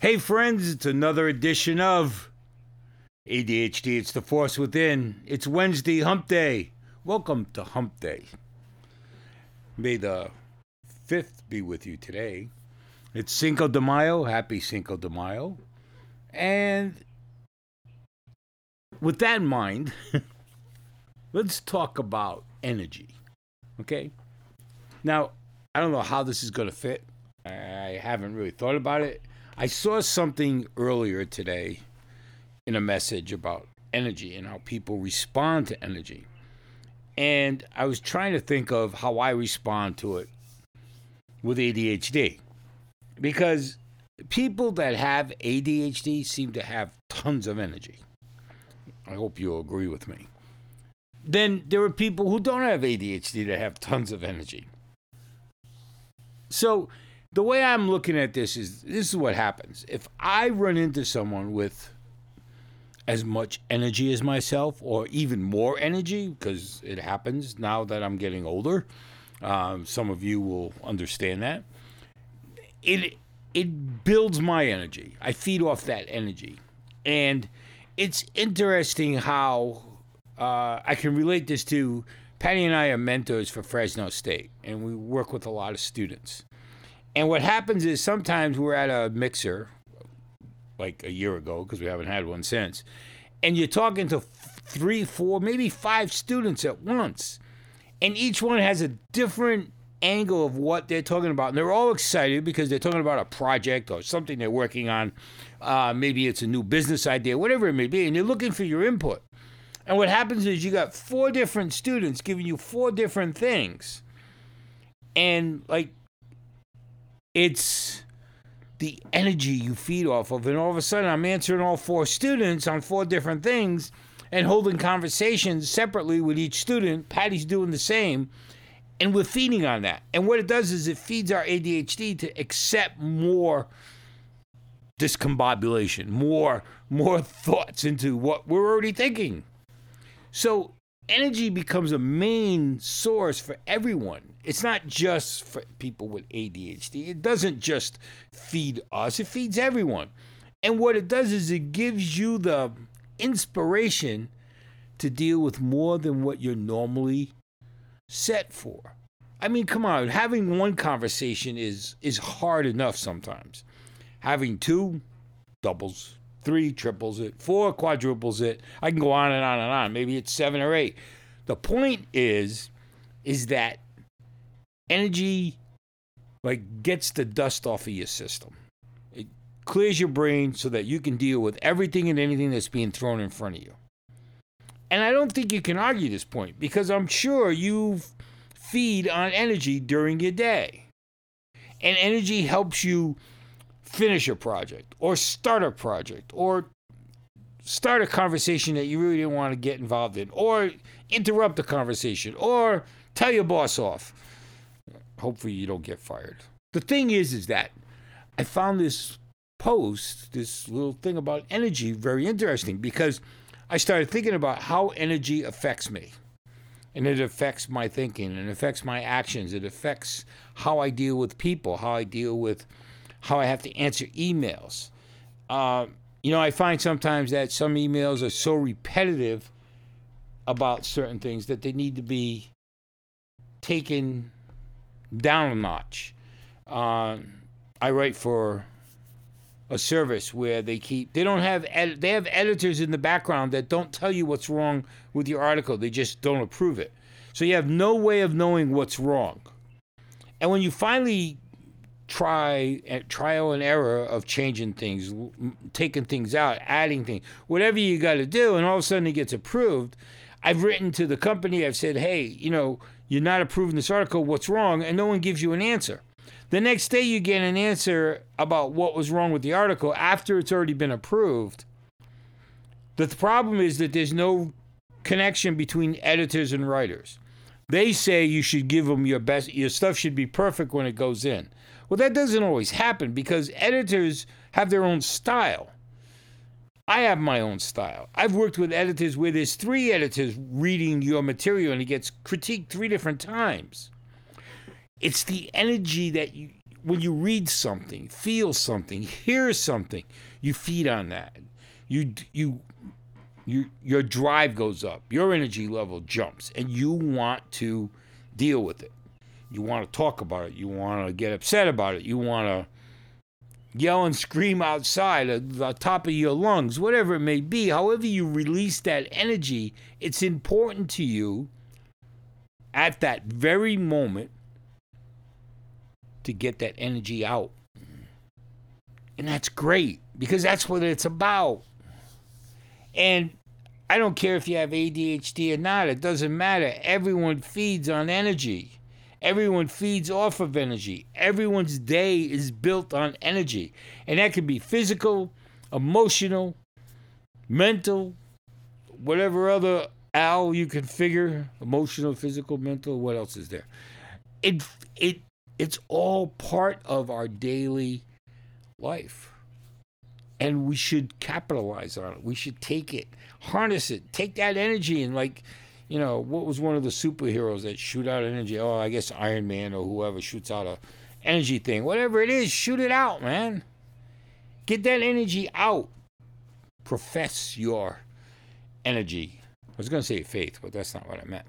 Hey, friends, it's another edition of ADHD. It's the Force Within. It's Wednesday, Hump Day. Welcome to Hump Day. May the 5th be with you today. It's Cinco de Mayo. Happy Cinco de Mayo. And with that in mind, let's talk about energy. Okay? Now, I don't know how this is going to fit. I haven't really thought about it. I saw something earlier today in a message about energy and how people respond to energy. And I was trying to think of how I respond to it with ADHD. Because people that have ADHD seem to have tons of energy. I hope you'll agree with me. Then there are people who don't have ADHD that have tons of energy. So, the way I'm looking at this is this is what happens. If I run into someone with as much energy as myself, or even more energy, because it happens now that I'm getting older, um, some of you will understand that. It it builds my energy. I feed off that energy, and it's interesting how uh, I can relate this to. Patty and I are mentors for Fresno State, and we work with a lot of students. And what happens is sometimes we're at a mixer, like a year ago, because we haven't had one since, and you're talking to three, four, maybe five students at once. And each one has a different angle of what they're talking about. And they're all excited because they're talking about a project or something they're working on. Uh, maybe it's a new business idea, whatever it may be. And you're looking for your input. And what happens is you got four different students giving you four different things. And like it's the energy you feed off of. And all of a sudden, I'm answering all four students on four different things and holding conversations separately with each student. Patty's doing the same. And we're feeding on that. And what it does is it feeds our ADHD to accept more discombobulation, more, more thoughts into what we're already thinking. So energy becomes a main source for everyone. It's not just for people with ADHD. It doesn't just feed us, it feeds everyone. And what it does is it gives you the inspiration to deal with more than what you're normally set for. I mean, come on, having one conversation is is hard enough sometimes. Having two doubles, three triples it, four quadruples it. I can go on and on and on. Maybe it's seven or eight. The point is, is that energy like gets the dust off of your system. It clears your brain so that you can deal with everything and anything that's being thrown in front of you. And I don't think you can argue this point because I'm sure you feed on energy during your day. And energy helps you finish a project or start a project or start a conversation that you really didn't want to get involved in or interrupt the conversation or tell your boss off. Hopefully you don't get fired. The thing is is that I found this post, this little thing about energy very interesting because I started thinking about how energy affects me. And it affects my thinking, and it affects my actions, it affects how I deal with people, how I deal with how I have to answer emails. Uh, you know, I find sometimes that some emails are so repetitive about certain things that they need to be taken down a notch. Uh, I write for a service where they keep they don't have ed- they have editors in the background that don't tell you what's wrong with your article. They just don't approve it. So you have no way of knowing what's wrong. And when you finally try eh, trial and error of changing things, taking things out, adding things, whatever you got to do, and all of a sudden it gets approved. I've written to the company. I've said, hey, you know, you're not approving this article. What's wrong? And no one gives you an answer. The next day, you get an answer about what was wrong with the article after it's already been approved. The problem is that there's no connection between editors and writers. They say you should give them your best, your stuff should be perfect when it goes in. Well, that doesn't always happen because editors have their own style. I have my own style. I've worked with editors where there's three editors reading your material and it gets critiqued three different times. It's the energy that you when you read something, feel something, hear something, you feed on that. You you you your drive goes up, your energy level jumps, and you want to deal with it. You want to talk about it. You want to get upset about it. You want to yell and scream outside at the top of your lungs, whatever it may be. However, you release that energy, it's important to you at that very moment to get that energy out. And that's great because that's what it's about. And I don't care if you have ADHD or not, it doesn't matter. Everyone feeds on energy. Everyone feeds off of energy. Everyone's day is built on energy. And that could be physical, emotional, mental, whatever other Al you can figure, emotional, physical, mental, what else is there? It it it's all part of our daily life. And we should capitalize on it. We should take it, harness it, take that energy and like you know, what was one of the superheroes that shoot out energy? Oh, I guess Iron Man or whoever shoots out a energy thing. Whatever it is, shoot it out, man. Get that energy out. Profess your energy. I was going to say faith, but that's not what I meant.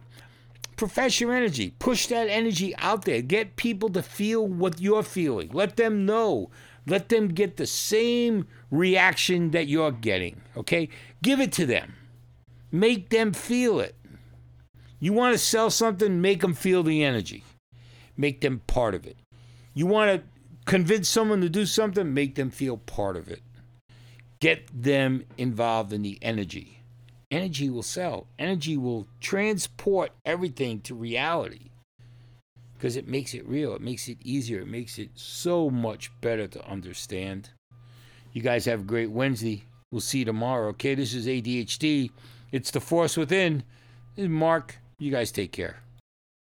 Profess your energy. Push that energy out there. Get people to feel what you're feeling. Let them know. Let them get the same reaction that you're getting. Okay? Give it to them. Make them feel it. You want to sell something, make them feel the energy, make them part of it. You want to convince someone to do something, make them feel part of it. Get them involved in the energy. Energy will sell, energy will transport everything to reality because it makes it real, it makes it easier, it makes it so much better to understand. You guys have a great Wednesday. We'll see you tomorrow. Okay, this is ADHD. It's the force within. Mark. You guys take care.